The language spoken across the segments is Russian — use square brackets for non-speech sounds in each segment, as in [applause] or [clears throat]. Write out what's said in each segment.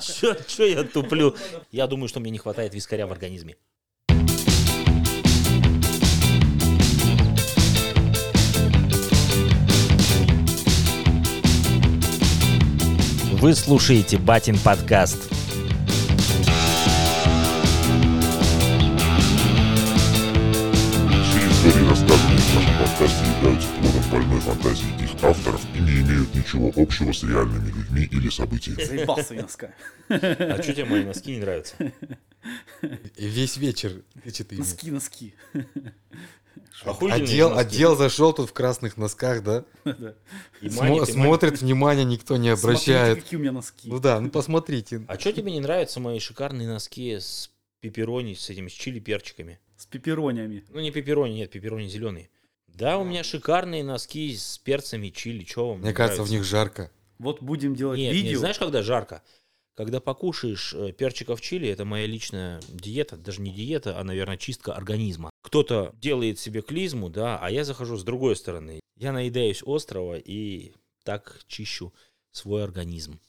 Что я туплю? Я думаю, что мне не хватает вискаря в организме. Вы слушаете Батин подкаст. Ничего общего с реальными людьми или событиями. Заебал свои носка. А что тебе мои носки не нравятся? Весь вечер. Носки, носки. А Отдел, отдел зашел тут в красных носках, да? Смотрит, внимания никто не Смотрите, обращает. какие у меня носки. Ну да, ну посмотрите. А что тебе не нравятся мои шикарные носки с пепперони, с этими, с чили перчиками? С пепперонями. Ну, не пепперони, нет, пепперони зеленые. Да, у меня шикарные носки с перцами, чили, что вам Мне не кажется, в них жарко. Вот будем делать Нет, видео. нет, знаешь, когда жарко? Когда покушаешь э, перчиков чили, это моя личная диета, даже не диета, а, наверное, чистка организма. Кто-то делает себе клизму, да, а я захожу с другой стороны. Я наедаюсь острова и так чищу свой организм.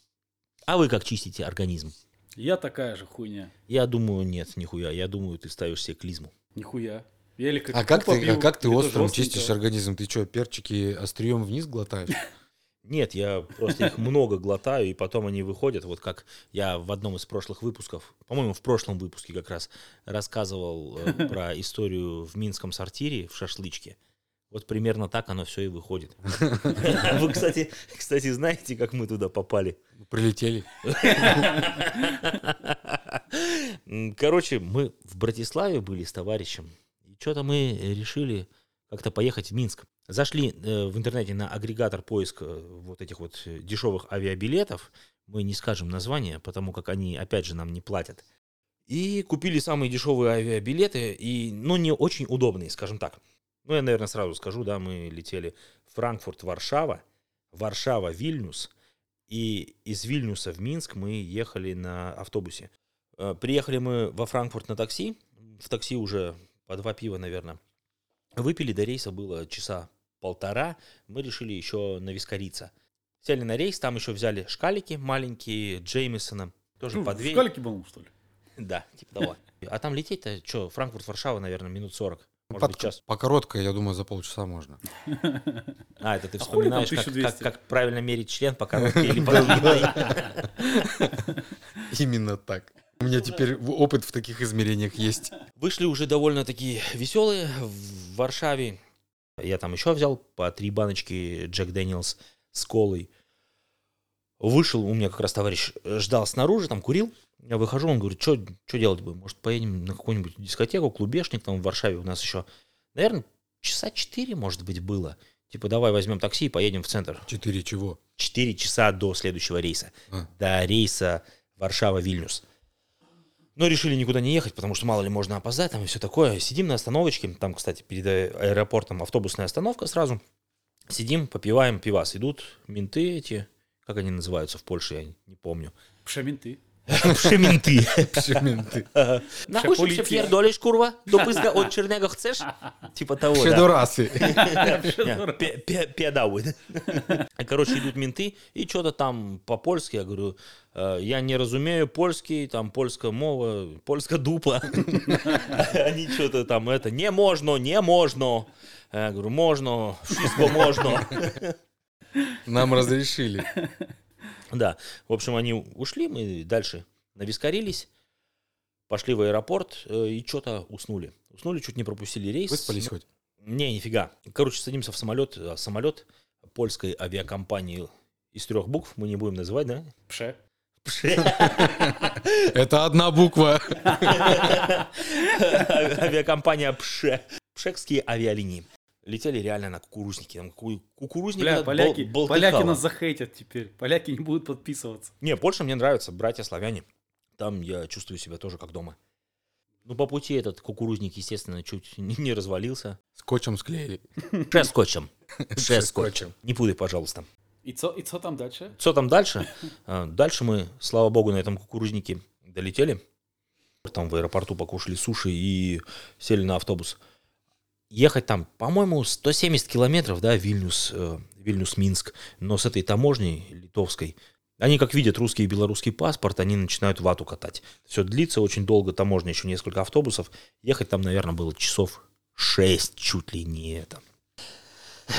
А вы как чистите организм? Я такая же хуйня. Я думаю, нет, нихуя. Я думаю, ты ставишь себе клизму. Нихуя. Я или А как ты, попью, а как ты острым чистишь организм? Ты что, перчики острием вниз глотаешь? [laughs] Нет, я просто их много глотаю, и потом они выходят. Вот как я в одном из прошлых выпусков, по-моему, в прошлом выпуске как раз рассказывал э, [laughs] про историю в Минском сортире, в шашлычке. Вот примерно так оно все и выходит. [laughs] Вы, кстати, кстати, знаете, как мы туда попали? Прилетели. Короче, мы в Братиславе были с товарищем. Что-то мы решили как-то поехать в Минск. Зашли э, в интернете на агрегатор поиска вот этих вот э, дешевых авиабилетов. Мы не скажем название, потому как они, опять же, нам не платят. И купили самые дешевые авиабилеты, и, ну, не очень удобные, скажем так. Ну, я, наверное, сразу скажу, да, мы летели Франкфурт-Варшава, Варшава-Вильнюс, и из Вильнюса в Минск мы ехали на автобусе. Э, Приехали мы во Франкфурт на такси. В такси уже по два пива, наверное. Выпили, до рейса было часа полтора. Мы решили еще навискариться. Сели на рейс, там еще взяли шкалики маленькие, Джеймисона. Тоже Ну, по две. шкалике был, что ли? Да, типа того. А там лететь-то, что, Франкфурт-Варшава, наверное, минут 40. Может Под- быть, час. По короткой, я думаю, за полчаса можно. [laughs] А, это ты А вспоминаешь, как, 1200? как, как правильно мерить член по короткой [laughs] или по. Именно так. У меня теперь опыт в таких измерениях есть. Вышли уже довольно такие веселые в Варшаве. Я там еще взял по три баночки Джек Дэниелс с колой. Вышел, у меня как раз товарищ э, ждал снаружи, там курил. Я выхожу, он говорит, что делать будем? Может, поедем на какую-нибудь дискотеку, клубешник там в Варшаве у нас еще. Наверное, часа четыре, может быть, было. Типа, давай возьмем такси и поедем в центр. Четыре чего? 4 часа до следующего рейса. А. До рейса Варшава-Вильнюс. Но решили никуда не ехать, потому что мало ли можно опоздать, там и все такое. Сидим на остановочке, там, кстати, перед э, аэропортом автобусная остановка сразу. Сидим, попиваем пивас. Идут менты эти, как они называются в Польше, я не помню. Пшементы. Пшементы. Пшементы. Нахуй się pierdolisz, kurwa? Do pyska od czernego chcesz? Типа того. Пшедорасы. Педаły. Короче, идут менты, и что-то там по-польски, я говорю, «Э, я не разумею польский, там польская мова, польская дупа. Они что-то там, это, не можно, не можно. Я говорю, можно, wszystko можно. Нам разрешили. Да, в общем, они ушли, мы дальше навискарились, пошли в аэропорт э, и что-то уснули. Уснули, чуть не пропустили рейс. Выспались хоть? Не, нифига. Короче, садимся в самолет. а Самолет польской авиакомпании из трех букв, мы не будем называть, да? Пше. [laughs] Это одна буква. [laughs] Авиакомпания ПШЕ. Пшекские авиалинии. Летели реально на кукурузнике. Там ку- кукурузник Бля, поляки, бол- поляки нас захейтят теперь. Поляки не будут подписываться. Не, Польша мне нравится, братья славяне. Там я чувствую себя тоже как дома. Ну, по пути этот кукурузник, естественно, чуть не не развалился. Скотчем склеили. [laughs] Ше скотчем. Ше скотчем. Не путай, пожалуйста. И что и там дальше? Что там дальше? [laughs] А, Дальше мы, слава богу, на этом кукурузнике долетели. Там в аэропорту покушали суши и сели на автобус. Ехать там, по-моему, 170 километров, да, Вильнюс, э, Вильнюс-Минск. Но с этой таможней литовской Они как видят русский и белорусский паспорт, они начинают вату катать. Все длится очень долго, таможня еще несколько автобусов. Ехать там, наверное, было часов 6, чуть ли не это.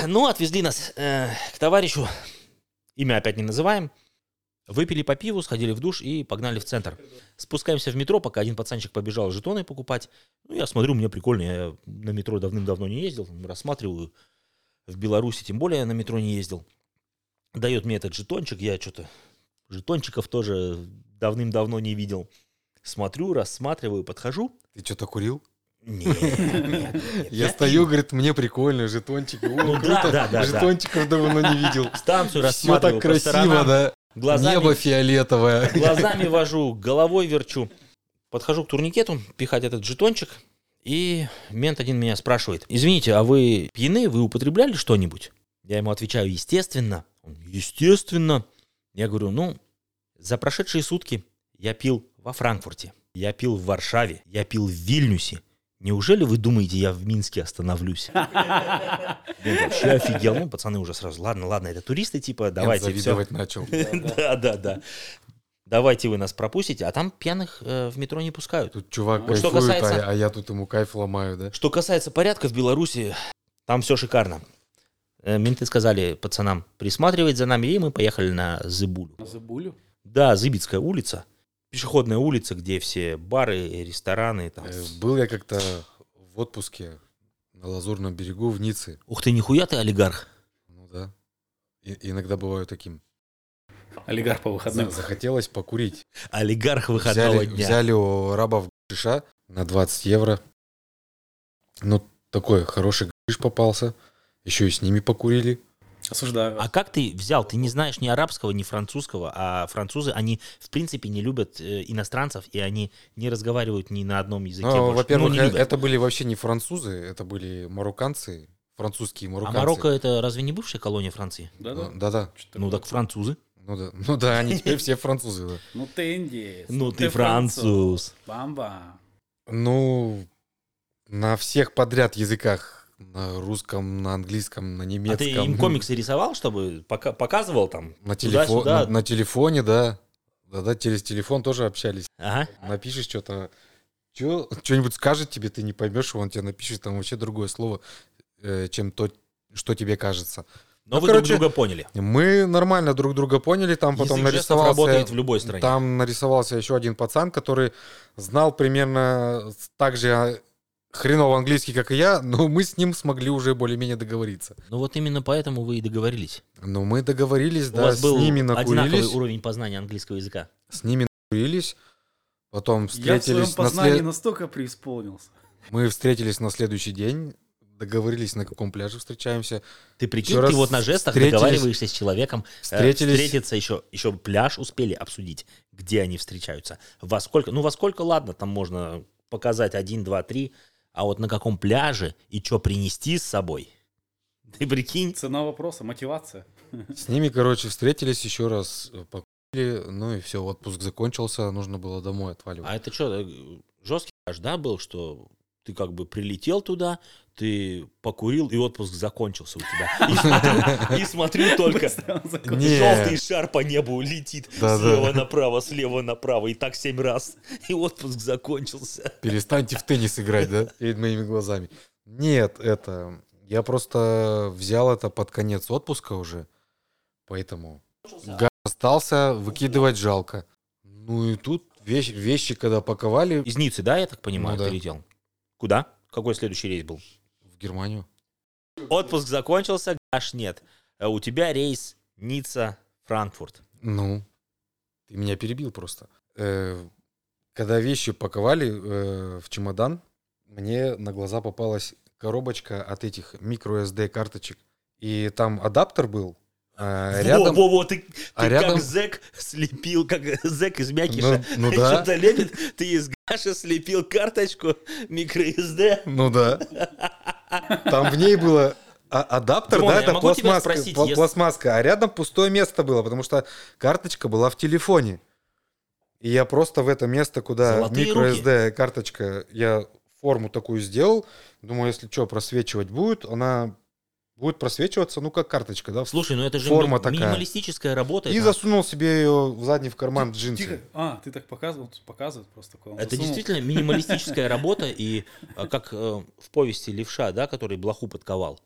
Ну, отвезли нас э, к товарищу, имя опять не называем. Выпили по пиву, сходили в душ и погнали в центр. Спускаемся в метро, пока один пацанчик побежал жетоны покупать. Ну, я смотрю, мне прикольно, я на метро давным-давно не ездил, рассматриваю. В Беларуси тем более на метро не ездил. Дает мне этот жетончик, я что-то жетончиков тоже давным-давно не видел. Смотрю, рассматриваю, подхожу. Ты что-то курил? Нет, нет, нет, Я стою, говорит, мне прикольно, жетончики. О, Ну круто. да, да, да. Жетончиков давно не видел. Станцию Все так красиво, да? Глазами, Небо фиолетовое. глазами вожу, головой верчу. Подхожу к турникету, пихать этот жетончик, и мент один меня спрашивает, извините, а вы пьяны, вы употребляли что-нибудь? Я ему отвечаю, естественно. Он, естественно. Я говорю, ну, за прошедшие сутки я пил во Франкфурте, я пил в Варшаве, я пил в Вильнюсе. Неужели вы думаете, я в Минске остановлюсь? [laughs] Он вообще офигел. Ну, пацаны уже сразу, ладно, ладно, это туристы, типа, давайте, все. завидовать начал. [laughs] Да, да, да. Давайте вы нас пропустите, а там пьяных э, в метро не пускают. Тут чувак что кайфует, касается- а, я тут ему кайф ломаю, да? Что касается порядка в Беларуси, там все шикарно. Э, Менты сказали пацанам присматривать за нами, и мы поехали на Зыбулю. На Забулю? Да, Зыбицкая улица. Пешеходная улица, где все бары, рестораны. Там. Э, Был я как-то в отпуске на Лазурном берегу в Ницце. Ух ты, нихуя ты олигарх. Ну да. И- иногда бываю таким. Олигарх по выходным. За- Захотелось покурить. Олигарх выходного Взяли, дня. взяли у рабов гриша на 20 евро. Ну, такой хороший гриш попался. Еще и с ними покурили. Осуждаю. А как ты взял? Ты не знаешь ни арабского, ни французского, а французы, они в принципе не любят э, иностранцев, и они не разговаривают ни на одном языке. Ну, больше. во-первых, Ну, это были вообще не французы, это были марокканцы, французские А марокканцы. Марокко это разве не бывшая колония Франции? Да-да. Ну, Да-да. Ну так французы. Ну да, ну да, они теперь все французы, да. Ну ты индиец. Ну ты француз. Бамба. Ну, на всех подряд языках. На русском, на английском, на А немецком. ты им комиксы рисовал, чтобы пока- показывал там? На, телефо- на, на телефоне, да. Да-да, через телефон тоже общались. Ага. Напишешь что-то, чё, что-нибудь скажет тебе, ты не поймешь, он тебе напишет там вообще другое слово, э, чем то, что тебе кажется. Но Ну, вы короче, друг друга поняли. Мы нормально друг друга поняли, там потом Язык жестов нарисовался... работает в любой стране. Там нарисовался еще один пацан, который знал примерно так же а, хреново английский, как и я, [laughs] но мы с ним смогли уже более-менее договориться. Ну вот именно поэтому вы и договорились. Но мы договорились, У да, вас с был ними одинаковый накурились. уровень познания английского языка. С ними накурились. Потом Я в своем встретились на познании след- настолько преисполнился. Мы встретились на следующий день, договорились, на каком пляже встречаемся. Ты прикинь, Еще ты вот на жестах встретились- договариваешься с человеком, э, Встретились. встретиться еще, еще пляж успели обсудить, где они встречаются, во сколько, ну во сколько, ладно, там можно показать один, два, три, а вот на каком пляже и что принести с собой, [laughs] ты прикинь, Цена вопроса, мотивация. С ними, короче, встретились еще раз, э, покурили, ну и все, отпуск закончился, нужно было домой отваливать. а это что, жесткий пляж, да, был, что ты как бы прилетел туда, ты покурил, и отпуск закончился у тебя. И [laughs] смотрю, и смотрю только. Желтый шар по небу летит слева направо, слева направо, и так семь раз. И отпуск закончился. Перестаньте в теннис играть, да? Перед моими глазами. Нет, это... Я просто взял это под конец отпуска уже, поэтому газ остался, выкидывать жалко. Ну и тут вещи, вещи когда паковали Из Ниццы, да, я так понимаю, Ну да. ты летел? Куда? Какой следующий рейс был? в Германию. Отпуск закончился, аж нет. А У тебя рейс Ницца, Франкфурт. Ну, ты меня перебил просто. Э, когда вещи паковали э, в чемодан, мне на глаза попалась коробочка от этих микро SD карточек. И там адаптер был. а рядом... Во, во, во, ты, ты а рядом- как зэк слепил, как зэк из Мякиша. Ну, ну [laughs] да. Что-то лепит, ты из Гаша слепил карточку microSD. Ну да. Там в ней было а- адаптер, Димон, да, это пластмасска, спросить, пла- если- пластмасска, а рядом пустое место было, потому что карточка была в телефоне. И я просто в это место, куда Золотые микро руки. SD карточка, я форму такую сделал, думаю, если что, просвечивать будет, она Будет просвечиваться, ну, как карточка, да? Слушай, ну это же Форма ми- такая. минималистическая работа. И это- засунул себе ее в задний в карман Тихо. джинсы. А, ты так показывал, показывает просто такое. Он Это засунул. действительно минималистическая [laughs] работа, и а, как э, в повести Левша, да, который блоху подковал.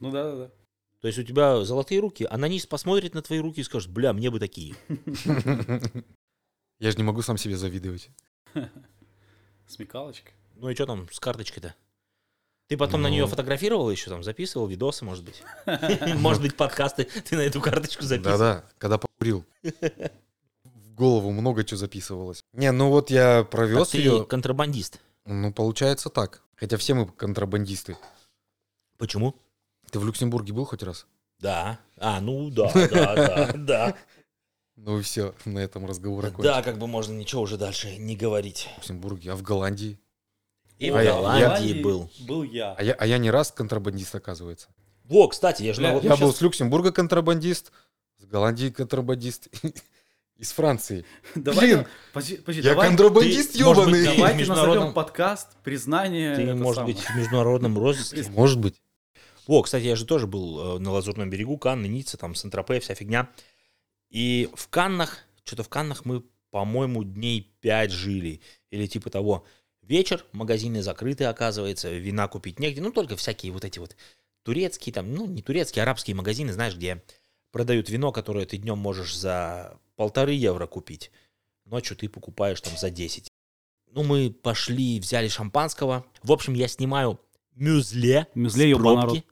Ну да, да, да. То есть у тебя золотые руки, а на низ посмотрит на твои руки и скажет, бля, мне бы такие. [laughs] Я же не могу сам себе завидовать. [laughs] Смекалочка. Ну и что там с карточкой-то? Ты потом на Ну. нее фотографировал еще там, записывал видосы, может быть? [laughs] Может быть, подкасты [laughs] ты на эту карточку записывал? Да-да, когда покурил. В голову много чего записывалось. Не, ну вот я Так провез ты ее. контрабандист. Ну, получается так. Хотя все мы контрабандисты. Почему? Ты в Люксембурге был хоть раз? Да. А, ну да, да, да, [laughs] да. Ну и все, на этом разговор окончен. Да, как бы можно ничего уже дальше не говорить. В Люксембурге, а в Голландии? И в А я- Голландии был. Был я. А я, а я не раз контрабандист, оказывается. Во, кстати, я же Бля, на- Вот я мы был с Люксембурга контрабандист, с Голландии контрабандист, [laughs] из Франции. Давай, Блин, подожди, подожди, Я давай, контрабандист ты, может быть, ебаный. ты- давайте международном- назовем подкаст признание. Ты, может самое. быть, в международном розыске. Может быть. О, кстати, я же тоже был э, на Лазурном берегу, Канны, Ницца, там, Сент-Тропе, вся фигня. И в Каннах, что-то в Каннах мы, по-моему, дней пять жили. Или типа того. Вечер, магазины закрыты, оказывается, вина купить негде. Ну, только всякие вот эти вот турецкие, там, ну, не турецкие, арабские магазины, знаешь, где продают вино, которое ты днем можешь за полторы евро купить. Ночью ты покупаешь там за 10. Ну, мы пошли, взяли шампанского. В общем, я снимаю мюзле, Мюзле, с пробки, народ.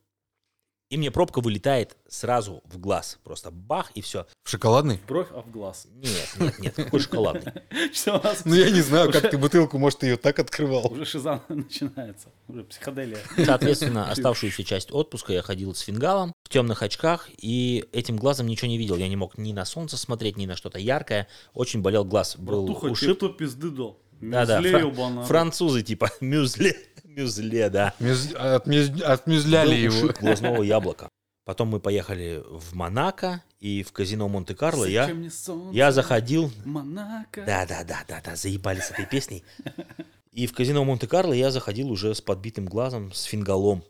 И мне пробка вылетает сразу в глаз. Просто бах, и все. В шоколадный? В бровь, а в глаз. Нет, нет, нет, какой шоколадный. [laughs] Что у нас Ну я не знаю, как ты бутылку, может, ты ее так открывал. Уже шизан [laughs] начинается. Уже психоделия. Соответственно, [laughs] оставшуюся часть отпуска я ходил с фингалом, в темных очках, и этим глазом ничего не видел. Я не мог ни на солнце смотреть, ни на что-то яркое. Очень болел глаз. Был ушиб. пизды дал? Ёбаный народ. Французы типа мюзле. Мюзле, да. Мюз- отмюз- Отмюзляли его. глазного [laughs] яблока. Потом мы поехали в Монако и в казино Монте-Карло. Я, я заходил Монако. Да, да, да, да, да, заебали с этой песней. И в казино Монте-Карло я заходил уже с подбитым глазом, с фингалом.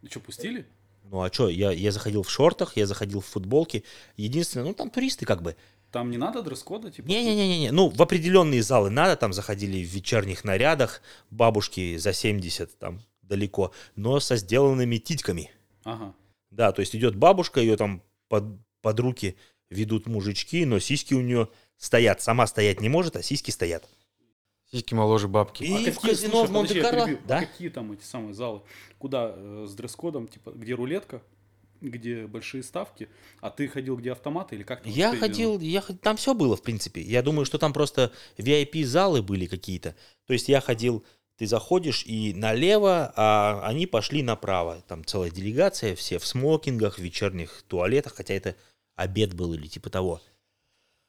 Ну что, пустили? Ну а что, я, я заходил в шортах, я заходил в футболке. Единственное, ну там туристы как бы. Там не надо дресс-кода? Типа, Не-не-не-не, ну в определенные залы надо, там заходили в вечерних нарядах, бабушки за 70 там далеко, но со сделанными титьками. Ага. Да, то есть идет бабушка, ее там под, под руки ведут мужички, но сиськи у нее стоят. Сама стоять не может, а сиськи стоят. Сиськи моложе бабки. И А в какие- казино в Монте-Карло. А да? какие там эти самые залы? Куда э, с дресс-кодом, типа, где рулетка, где большие ставки, а ты ходил где автоматы или как там? Я ходил, я, там все было, в принципе. Я думаю, что там просто VIP-залы были какие-то. То есть я ходил, ты заходишь и налево, а они пошли направо. Там целая делегация, все в смокингах, в вечерних туалетах, хотя это обед был или типа того.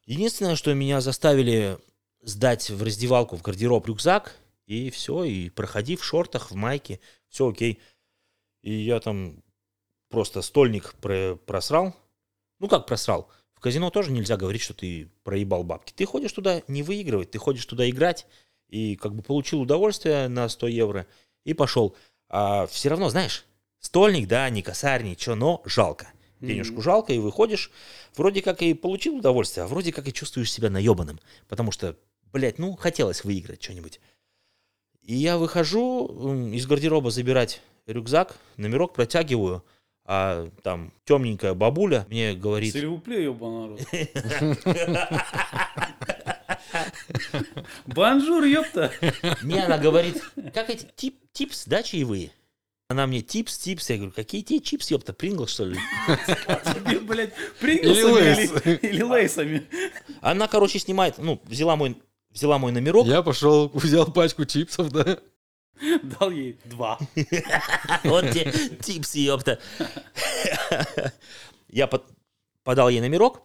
Единственное, что меня заставили сдать в раздевалку, в гардероб рюкзак, и все, и проходи в шортах, в майке, все окей. И я там просто стольник про- просрал. Ну как просрал? В казино тоже нельзя говорить, что ты проебал бабки. Ты ходишь туда не выигрывать, ты ходишь туда играть, и как бы получил удовольствие на 100 евро, и пошел. А все равно, знаешь, стольник, да, не косарь, ничего, но жалко. Денежку жалко, и выходишь, вроде как и получил удовольствие, а вроде как и чувствуешь себя наебанным. Потому что, блядь, ну, хотелось выиграть что-нибудь. И я выхожу из гардероба забирать рюкзак, номерок протягиваю, а там темненькая бабуля мне говорит... S'il vous plaît, ёбаный народ. [laughs] Bonjour, ёпта. Мне она говорит, как эти tip, tips, да, чаевые? Она мне tips, tips. Я говорю, какие тебе чипс, ёпта, Pringle, что ли? Тебе, блядь, Pringles ами или Lay's ами. Она, короче, снимает, ну, взяла мой, взяла мой номерок. Я пошел, [laughs] взял пачку чипсов, да. [laughs] Дал ей два. [laughs] Вот тебе tips, ёпта. [laughs] Я под- подал ей номерок.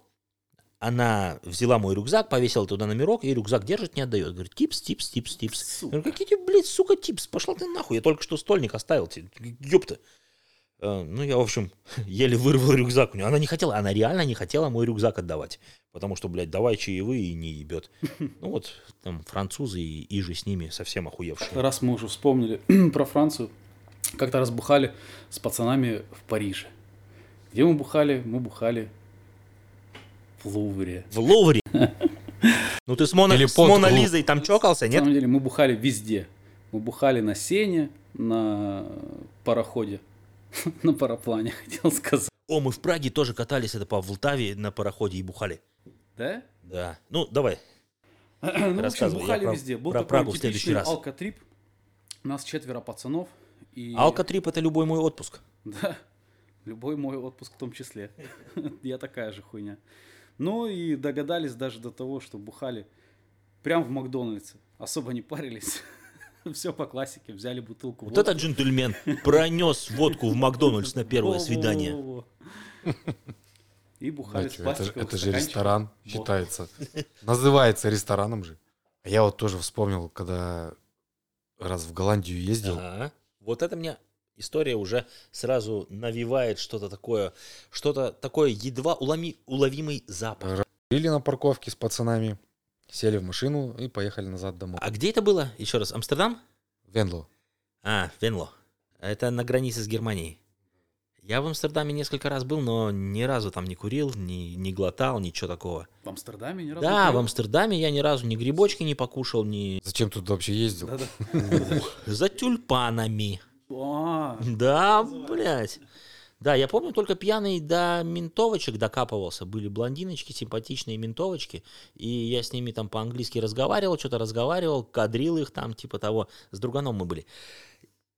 Она взяла мой рюкзак, повесила туда номерок, и рюкзак держит, не отдает. Говорит, tips, tips, tips, tips. Я говорю, какие тебе, блядь, сука, tips? Пошла ты нахуй, я только что стольник оставил тебе. Ёпта. Э, Ну, я, в общем, [laughs] еле вырвал рюкзак у нее. Она не хотела, она реально не хотела мой рюкзак отдавать. Потому что, блядь, давай чаевые и не ебет. [laughs] Ну вот, там французы и, и же с ними совсем охуевшие. Раз мы уже вспомнили [clears throat] про Францию, как-то раз бухали с пацанами в Париже. Где мы бухали? Мы бухали в Лувре. В Лувре. [laughs] Ну ты с, Мона, с под Мона Лу- Лизой там чокался, На нет? самом деле мы бухали везде. Мы бухали на сене, на пароходе, [laughs] на параплане, хотел сказать. О, мы в Праге тоже катались, это по Влтаве на пароходе и бухали. Да? Да. Ну, давай. [clears throat] Ну, в общем, Рассказывай, я бухали про- везде. Был про такой Прагу в следующий раз. алкотрип. Нас четверо пацанов. И... Алкотрип это любой мой отпуск. [laughs] Да, любой мой отпуск в том числе. [laughs] Я такая же хуйня. Ну и догадались даже до того, что бухали прям в Макдональдсе. Особо не парились. [laughs] Все по классике. Взяли бутылку Вот водки. этот джентльмен пронес водку в Макдональдс на первое свидание. И бухали с это, же- пластиковых это же стаканчиков. ресторан считается. Называется рестораном же. А Я вот тоже вспомнил, когда раз в Голландию ездил. Ага. Вот это мне история уже сразу навевает что-то такое, что-то такое едва уломи- уловимый запах. Были на парковке с пацанами, сели в машину и поехали назад домой. А где это было? Еще раз, Амстердам? Венло. А, Венло. Это на границе с Германией. Я в Амстердаме несколько раз был, но ни разу там не курил, не, не глотал, ничего такого. В Амстердаме ни разу Да, не в? Амстердаме я ни разу ни грибочки не покушал, ни Зачем тут вообще ездил? За тюльпанами. А, Да, блядь. Да, я помню, только пьяный до ментовочек докапывался. Были блондиночки, симпатичные ментовочки. И я с ними там по-английски разговаривал, что-то разговаривал, кадрил их там, типа того. С друганом мы были.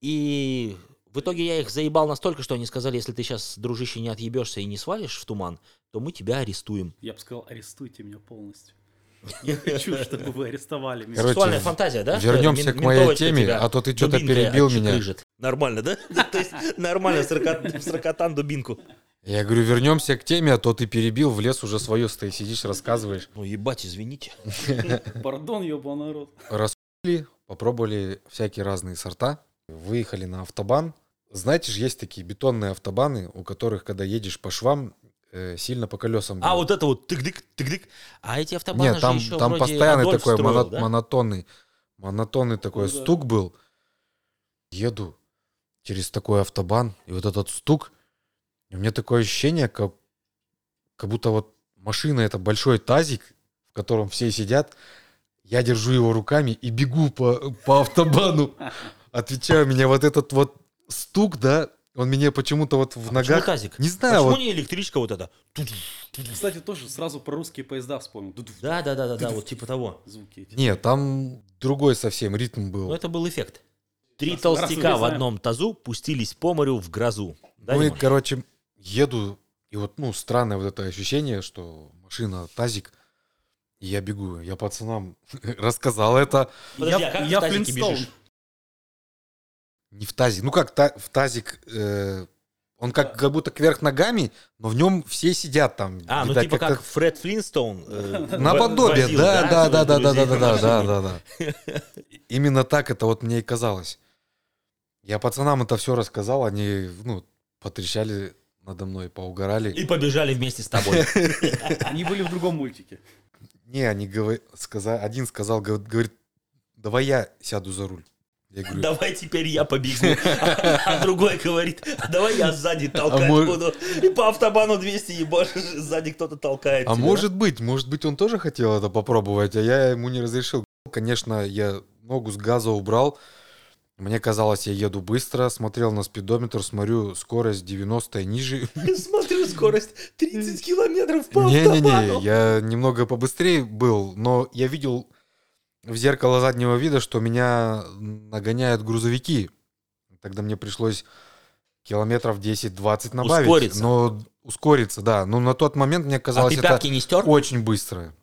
И в итоге я их заебал настолько, что они сказали, если ты сейчас, дружище, не отъебешься и не свалишь в туман, то мы тебя арестуем. Я бы сказал, арестуйте меня полностью. [laughs] Я хочу, чтобы вы арестовали меня. Короче, Сексуальная фантазия, да? вернемся Что к моей теме, а то ты дубинкой перебил меня. Нормально, да? [laughs] То есть нормально сракотан дубинку. Я говорю, вернемся к теме, а то ты перебил, в лес уже свое стоишь, сидишь, рассказываешь. Ну, ебать, извините. [laughs] Пардон, ебаный народ. Раскурили, попробовали всякие разные сорта, выехали на автобан. Знаете же, есть такие бетонные автобаны, у которых, когда едешь по швам, э, сильно по колесам А вот это вот тык-дык, тык-дык. А эти автобаны Нет, там, же еще там вроде постоянный Адольф такой строил, моно- да? монотонный, монотонный такой Ну да. стук был. Еду через такой автобан, и вот этот стук, и у меня такое ощущение, как, как будто вот машина это большой тазик, в котором все сидят, я держу его руками и бегу по, по автобану. Отвечаю, меня вот этот вот стук, да, он меня почему-то вот в А ногах... тазик? Не знаю, Почему вот не электричка вот эта? Кстати, тоже сразу про русские поезда вспомнил. Да, да, да, да, да, вот типа того. Звуки эти. Нет, там другой совсем ритм был. Ну, это был эффект. Три Раз- толстяка раз в одном тазу пустились по морю в грозу. Да, ну и, короче, еду, и вот, ну, странное вот это ощущение, что машина тазик, и я бегу. Я пацанам [laughs] рассказал это Подожди, Я- а как я в тазике Флинстоун. бежишь? не в тазик. Ну как, та- в тазик, э, он как, как будто кверх ногами, но в нем все сидят там. А, ну типа как-то как Фред Флинстоун. э, [laughs] Наподобие, возил, да, да, да, да, да, да, да, да, да, да. Именно так это вот мне и казалось. Я пацанам это все рассказал, они, ну, потрещали надо мной, поугорали. И побежали вместе с тобой. [laughs] Они были в другом мультике. Не, они сказали, один сказал, гов- говорит, давай я сяду за руль. Я говорю, Давай теперь я побегу. [laughs] А другой говорит, «А давай я сзади толкать может- буду. И по автобану 200 ебашишь, сзади кто-то толкает а может быть, может быть, он тоже хотел это попробовать, а я ему не разрешил. Конечно, я ногу с газа убрал. Мне казалось, я еду быстро, смотрел на спидометр, смотрю, скорость 90 и ниже. [laughs] Смотрю, скорость 30 километров по Не-не-не, я немного побыстрее был, но я видел в зеркало заднего вида, что меня нагоняют грузовики. Тогда мне пришлось километров 10-20 набавить. Ускориться. Но ускориться, да. Но на тот момент мне А казалось ты это не стер? очень быстро.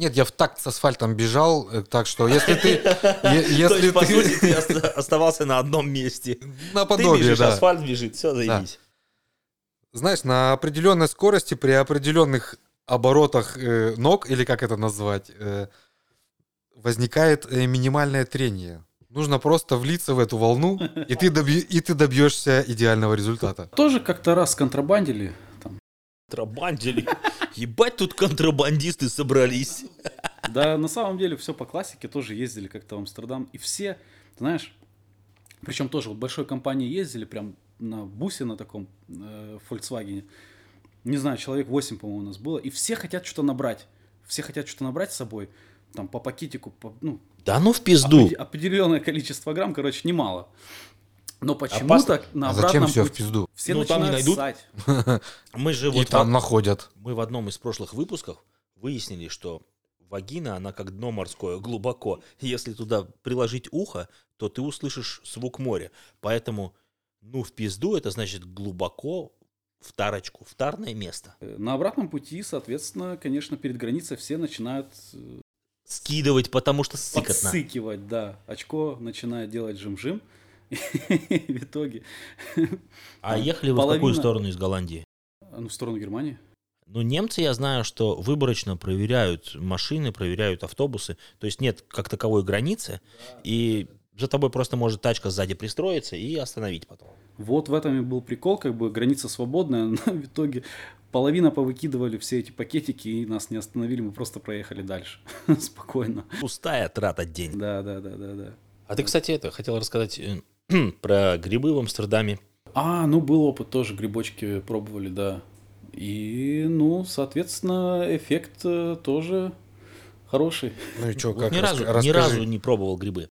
Нет, я в такт с асфальтом бежал, э, так что если ты... Если есть, по сути, ты... ты оста- оставался на одном месте. Ты Наподобие, бежишь, да. асфальт бежит, все, заебись. Знаешь, на определенной скорости, при определенных оборотах э, ног, или как это назвать, э, возникает минимальное трение. Нужно просто влиться в эту волну, и ты, добь- и ты добьешься идеального результата. Тоже как-то раз контрабандили. Контрабандили. Ебать, тут контрабандисты собрались. Да, на самом деле все по классике. Тоже ездили как-то в Амстердам. И все, знаешь, Причем тоже вот большой компании ездили, прям на бусе на таком э, Volkswagen. Не знаю, человек 8, по-моему, у нас было. И все хотят что-то набрать. Все хотят что-то набрать с собой. Там по пакетику, по, ну, Да ну в пизду. опре- определенное количество грамм, короче, немало. Но почему-то на А зачем все в пизду? все Ну, там не начинают найдут. ссать. [laughs] Мы же И вот там во- находят. мы в одном из прошлых выпусков выяснили, что вагина, она как дно морское, глубоко. Если туда приложить ухо, то ты услышишь звук моря. Поэтому, ну, в пизду это значит глубоко в тарочку, в тарное место. Э, На обратном пути, соответственно, конечно, перед границей все начинают э, Скидывать, потому что сыкотно. подсыкивать, да. Очко начинает делать жим-жим. [laughs] В итоге, А ехали вы в какую сторону из Голландии? ну, в сторону Германии. Ну, немцы, я знаю, что выборочно проверяют машины, проверяют автобусы. То есть нет как таковой границы, и за тобой просто может тачка сзади пристроиться и остановить потом. Вот в этом и был прикол, как бы граница свободная, [laughs] но в итоге половина повыкидывали все эти пакетики и нас не остановили, мы просто проехали дальше. [laughs] Спокойно. Пустая трата денег. Да, да, да, да, да. А ты, кстати, это хотел рассказать э, [clears throat] про грибы в Амстердаме. А, ну был опыт тоже, грибочки пробовали, да. И, ну, соответственно, эффект э, тоже хороший. Ну и что, Вот как ни, разу, ни разу не пробовал грибы.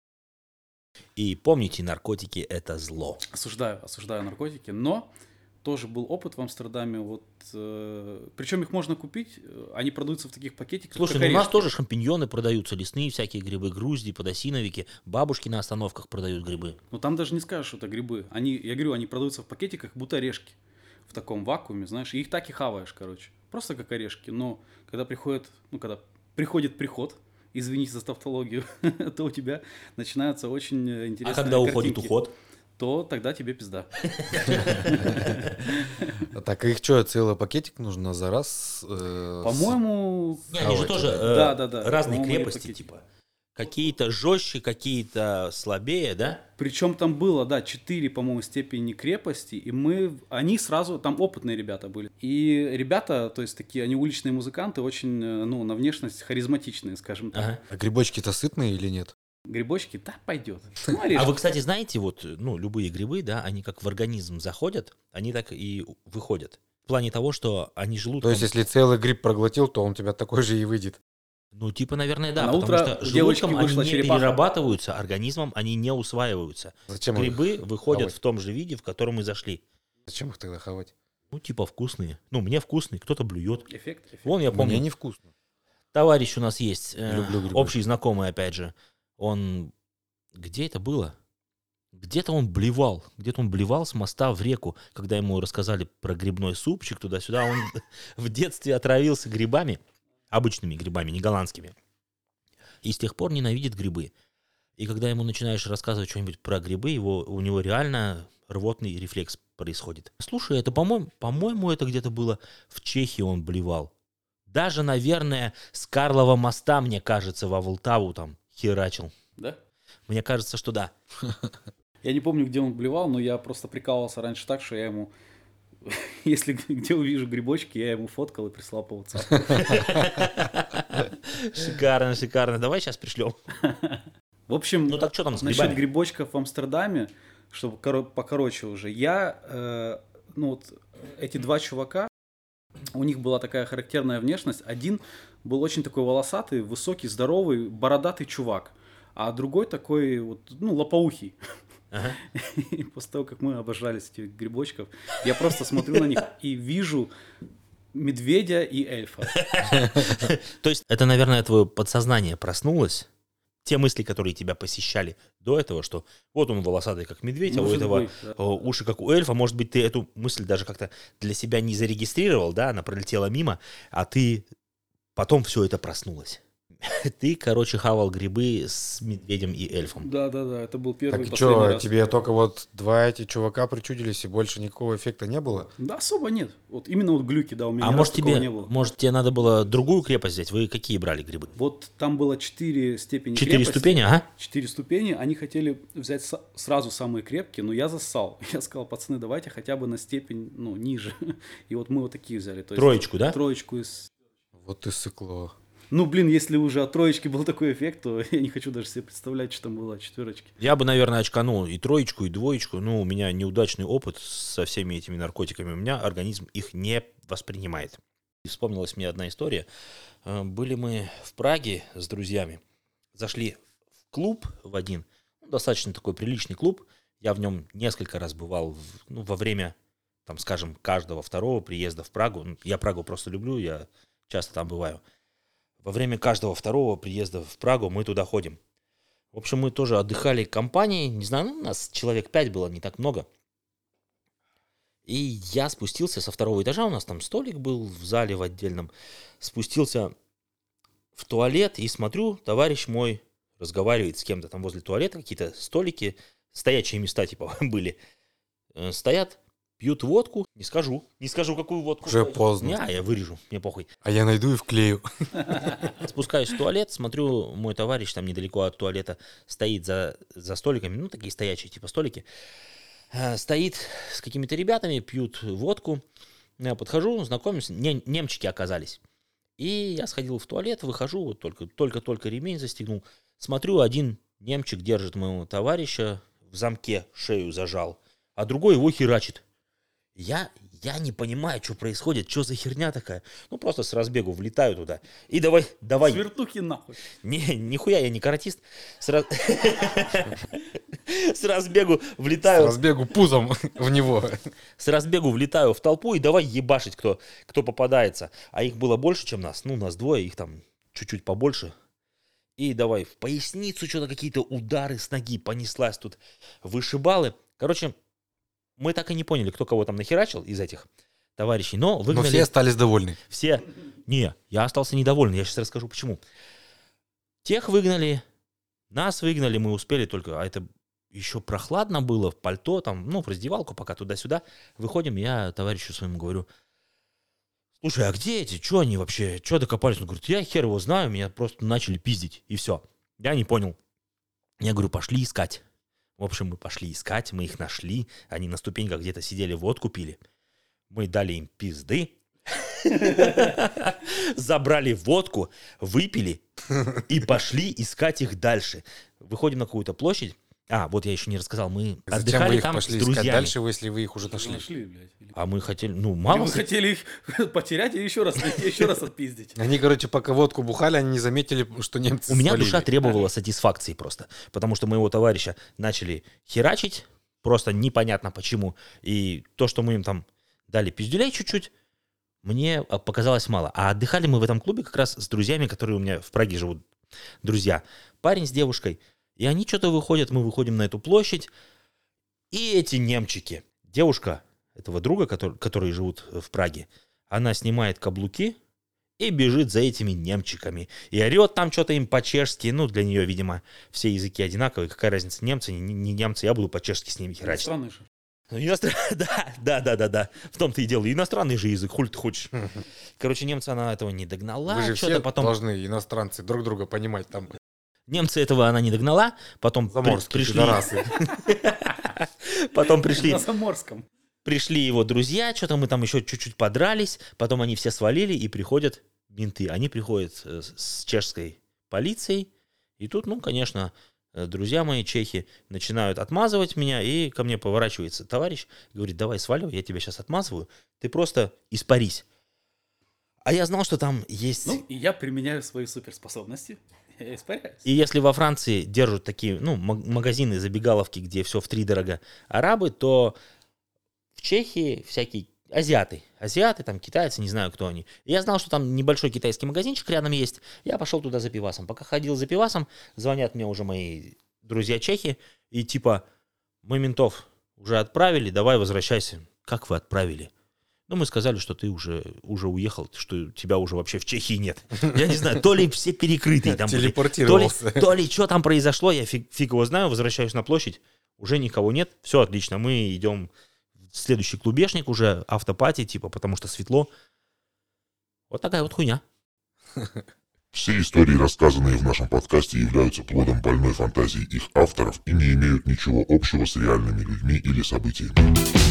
И помните, наркотики это зло. Осуждаю, осуждаю наркотики, но тоже был опыт в Амстердаме. Вот, причем их можно купить, э, они продаются в таких пакетиках. Слушай, ну у нас тоже шампиньоны продаются, лесные всякие грибы, грузди, подосиновики, бабушки на остановках продают грибы. Но там даже не скажешь, что это грибы. Они, я говорю, они продаются в пакетиках, будто орешки. В таком вакууме, знаешь, и их так и хаваешь, короче. Просто как орешки. Но когда приходит, ну, когда приходит приход, извините за тавтологию, [laughs] то у тебя начинаются очень э, А интересные когда уходит картинки. уход? То тогда тебе пизда. [laughs] А Так их что, целый пакетик нужно за раз? э, По-моему, Не, они же тоже да. э, Да, да, да. разные крепости, типа. Какие-то жестче, какие-то слабее, да? Причем там было, да, 4, по-моему, степени крепости, и мы, они сразу, там опытные ребята были. И ребята, то есть такие, они уличные музыканты, очень, э, ну, на внешность харизматичные, скажем так. Ага. А грибочки-то сытные или нет? Грибочки, да, пойдет. [laughs] Ну, А орешки. вы, кстати, знаете, вот, ну, любые грибы, да, они как в организм заходят, они так и выходят. В плане того, что они желудком... То есть, если целый гриб проглотил, то он у тебя такой же и выйдет. Ну, типа, наверное, да, На потому утро что желудком они не черепаха. перерабатываются, организмом они не усваиваются. Зачем их, Грибы выходят хавать? в том же виде, в котором мы зашли. зачем их тогда хавать? Ну, типа, вкусные. Ну, мне вкусные, кто-то блюет. Эффект, эффект. Вон, я помню, Мне невкусно. товарищ у нас есть, э, Люблю грибы. общий знакомый, опять же. Он... Где это было? Где-то он блевал. Где-то он блевал с моста в реку, когда ему рассказали про грибной супчик туда-сюда. Он [laughs] в детстве отравился грибами, обычными грибами, не голландскими. И с тех пор ненавидит грибы. И когда ему начинаешь рассказывать что-нибудь про грибы, его, у него реально рвотный рефлекс происходит. Слушай, это, по-моему, по-моему, это где-то было в Чехии он блевал. Даже, наверное, с Карлова моста, мне кажется, во Волтаву там херачил. Да? Мне кажется, что да. [laughs] Я не помню, где он блевал, но я просто прикалывался раньше так, что я ему, [laughs] если где увижу грибочки, я ему фоткал и прислал по WhatsApp. [laughs] Шикарно, шикарно. Давай сейчас пришлем. В общем, Ну так что там с Насчет грибочков в Амстердаме, чтобы коро- покороче уже, я, э, ну вот эти два чувака, у них была такая характерная внешность. Один был очень такой волосатый, высокий, здоровый, бородатый чувак, а другой такой вот, ну, лопоухий. Ага. [laughs] И после того, как мы обожались этих грибочков, я просто смотрю на них и вижу медведя и эльфа. [laughs] То есть это, наверное, твое подсознание проснулось? Те мысли, которые тебя посещали до этого, что вот он волосатый, как медведь, а у этого э, уши, как у эльфа. Может быть, ты эту мысль даже как-то для себя не зарегистрировал, да, она пролетела мимо, а ты потом все это проснулось. [laughs] Ты, короче, хавал грибы с медведем и эльфом. Да, да, да, это был первый Так и последний что, раз. тебе только вот два эти чувака причудились, и больше никакого эффекта не было? Да, особо нет. Вот именно вот глюки, да, у меня А может тебе, не было. может тебе надо было другую крепость взять? Вы какие брали грибы? Вот там было четыре степени Четыре крепости. ступени, ага? Четыре ступени. Они хотели взять сразу самые крепкие, но я зассал. [laughs] Я сказал, пацаны, давайте хотя бы на степень, ну, ниже. [laughs] И вот мы вот такие взяли. То есть Троечку, да? Троечку из... Вот ты сыкло. Ну, блин, если уже от троечки был такой эффект, то [laughs] я не хочу даже себе представлять, что там было от четверочки. Я бы, наверное, очканул и троечку, и двоечку. Ну, у меня неудачный опыт со всеми этими наркотиками. У меня организм их не воспринимает. И вспомнилась мне одна история. Э, Были мы в Праге с друзьями. Зашли в клуб в один. Ну, достаточно такой приличный клуб. Я в нем несколько раз бывал в- ну, во время, там, скажем, каждого второго приезда в Прагу. Ну, Я Прагу просто люблю, я часто там бываю. Во время каждого второго приезда в Прагу мы туда ходим. В общем, мы тоже отдыхали компанией. Не знаю, ну, нас человек пять было, не так много. И я спустился со второго этажа, у нас там столик был в зале в отдельном. Спустился в туалет и смотрю, товарищ мой разговаривает с кем-то там возле туалета, какие-то столики, стоячие места типа [laughs] были. Э, Стоят, пьют водку, не скажу, не скажу, какую водку. Уже поздно. Не, я вырежу, мне похуй. А я найду и вклею. [laughs] Спускаюсь в туалет, смотрю, мой товарищ там недалеко от туалета стоит за, за столиками, ну, такие стоячие типа столики. Э, Стоит с какими-то ребятами, пьют водку. Я подхожу, знакомимся, не- немчики оказались. И я сходил в туалет, выхожу, вот только, только-только ремень застегнул. Смотрю, один немчик держит моего товарища, в замке шею зажал, а другой его херачит. Я, я не понимаю, что происходит, что за херня такая. Ну, просто с разбегу влетаю туда. И давай, давай. Свертухи нахуй. Не, нихуя, я не каратист. С, раз- [laughs] С разбегу С влетаю, разбегу пузом [laughs] в него. с разбегу влетаю в толпу и давай ебашить, кто, кто попадается. А их было больше, чем нас. Ну, нас двое, их там чуть-чуть побольше. И давай в поясницу что-то какие-то удары с ноги понеслась тут. Вышибалы. Короче, мы так и не поняли, кто кого там нахерачил из этих товарищей. Но Но выгнали... все остались довольны. Все. Не, я остался недоволен. Я сейчас расскажу, почему. Тех выгнали, нас выгнали, мы успели только, а это еще прохладно было, в пальто, там, ну, в раздевалку, пока туда-сюда. Выходим, я товарищу своему говорю, слушай, а где эти, что они вообще, что докопались? Он говорит, я хер его знаю, меня просто начали пиздить, и все. Я не понял. Я говорю, пошли искать. В общем, мы пошли искать, мы их нашли, они на ступеньках где-то сидели, водку пили. Мы дали им пизды, забрали водку, выпили и пошли искать их дальше. Выходим на какую-то площадь. А, вот я еще не рассказал, мы Зачем отдыхали вы их там пошли с искать друзьями. дальше, если вы их уже нашли? Нашли, блядь. Или- А мы хотели, ну, мало с- хотели их [laughs] потерять и еще раз еще раз отпиздить. Они, короче, пока водку бухали, они не заметили, что немцы У меня душа требовала сатисфакции просто, потому что моего товарища начали херачить, просто непонятно почему. И то, что мы им там дали пиздюлей чуть-чуть, мне а, показалось мало. А отдыхали мы в этом клубе как раз с друзьями, которые у меня в Праге живут, друзья. Парень с девушкой. И они что-то выходят, мы выходим на эту площадь, и эти немчики. Девушка этого друга, который, которые живут в Праге, она снимает каблуки, и бежит за этими немчиками. И орет там что-то им по-чешски. Ну, для нее, видимо, все языки одинаковые. Какая разница, немцы, не, не немцы, я буду по-чешски с ними херачить. Странный же. Ну, иностран- [laughs] Да, да, да, да, да. В том-то и дело. Иностранный же язык, хуль ты хочешь. [laughs] Короче, немца она этого не догнала. Вы же что-то все потом... должны, иностранцы, друг друга понимать там. Немцы этого она не догнала. Потом при- Заморские пришли... [laughs] Потом пришли... На Заморском. Пришли его друзья, что-то мы там еще чуть-чуть подрались, потом они все свалили и приходят менты. Они приходят э, с- с чешской полицией, и тут, ну, конечно, э, друзья мои чехи начинают отмазывать меня, и ко мне поворачивается товарищ, говорит, давай сваливай, я тебя сейчас отмазываю, ты просто испарись. А я знал, что там есть... Ну, и я применяю свои суперспособности. [laughs] И если во Франции держат такие, ну, ма- магазины, забегаловки, где все в три дорого арабы, то в Чехии всякие азиаты, азиаты, там, китайцы, не знаю, кто они. Я знал, что там небольшой китайский магазинчик рядом есть. Я пошел туда за пивасом. Пока ходил за пивасом, звонят мне уже мои друзья чехи, и типа, мы ментов уже отправили, давай возвращайся. Как вы отправили? Ну, мы сказали, что ты уже, уже уехал, что тебя уже вообще в Чехии нет. Я не знаю, то ли все перекрытые там были, то ли, то ли что там произошло, я фиг, фиг его знаю, возвращаюсь на площадь, уже никого нет, все отлично, мы идем в следующий клубешник уже, автопати, типа, потому что светло. Вот такая вот хуйня. Все истории, рассказанные в нашем подкасте, являются плодом больной фантазии их авторов и не имеют ничего общего с реальными людьми или событиями.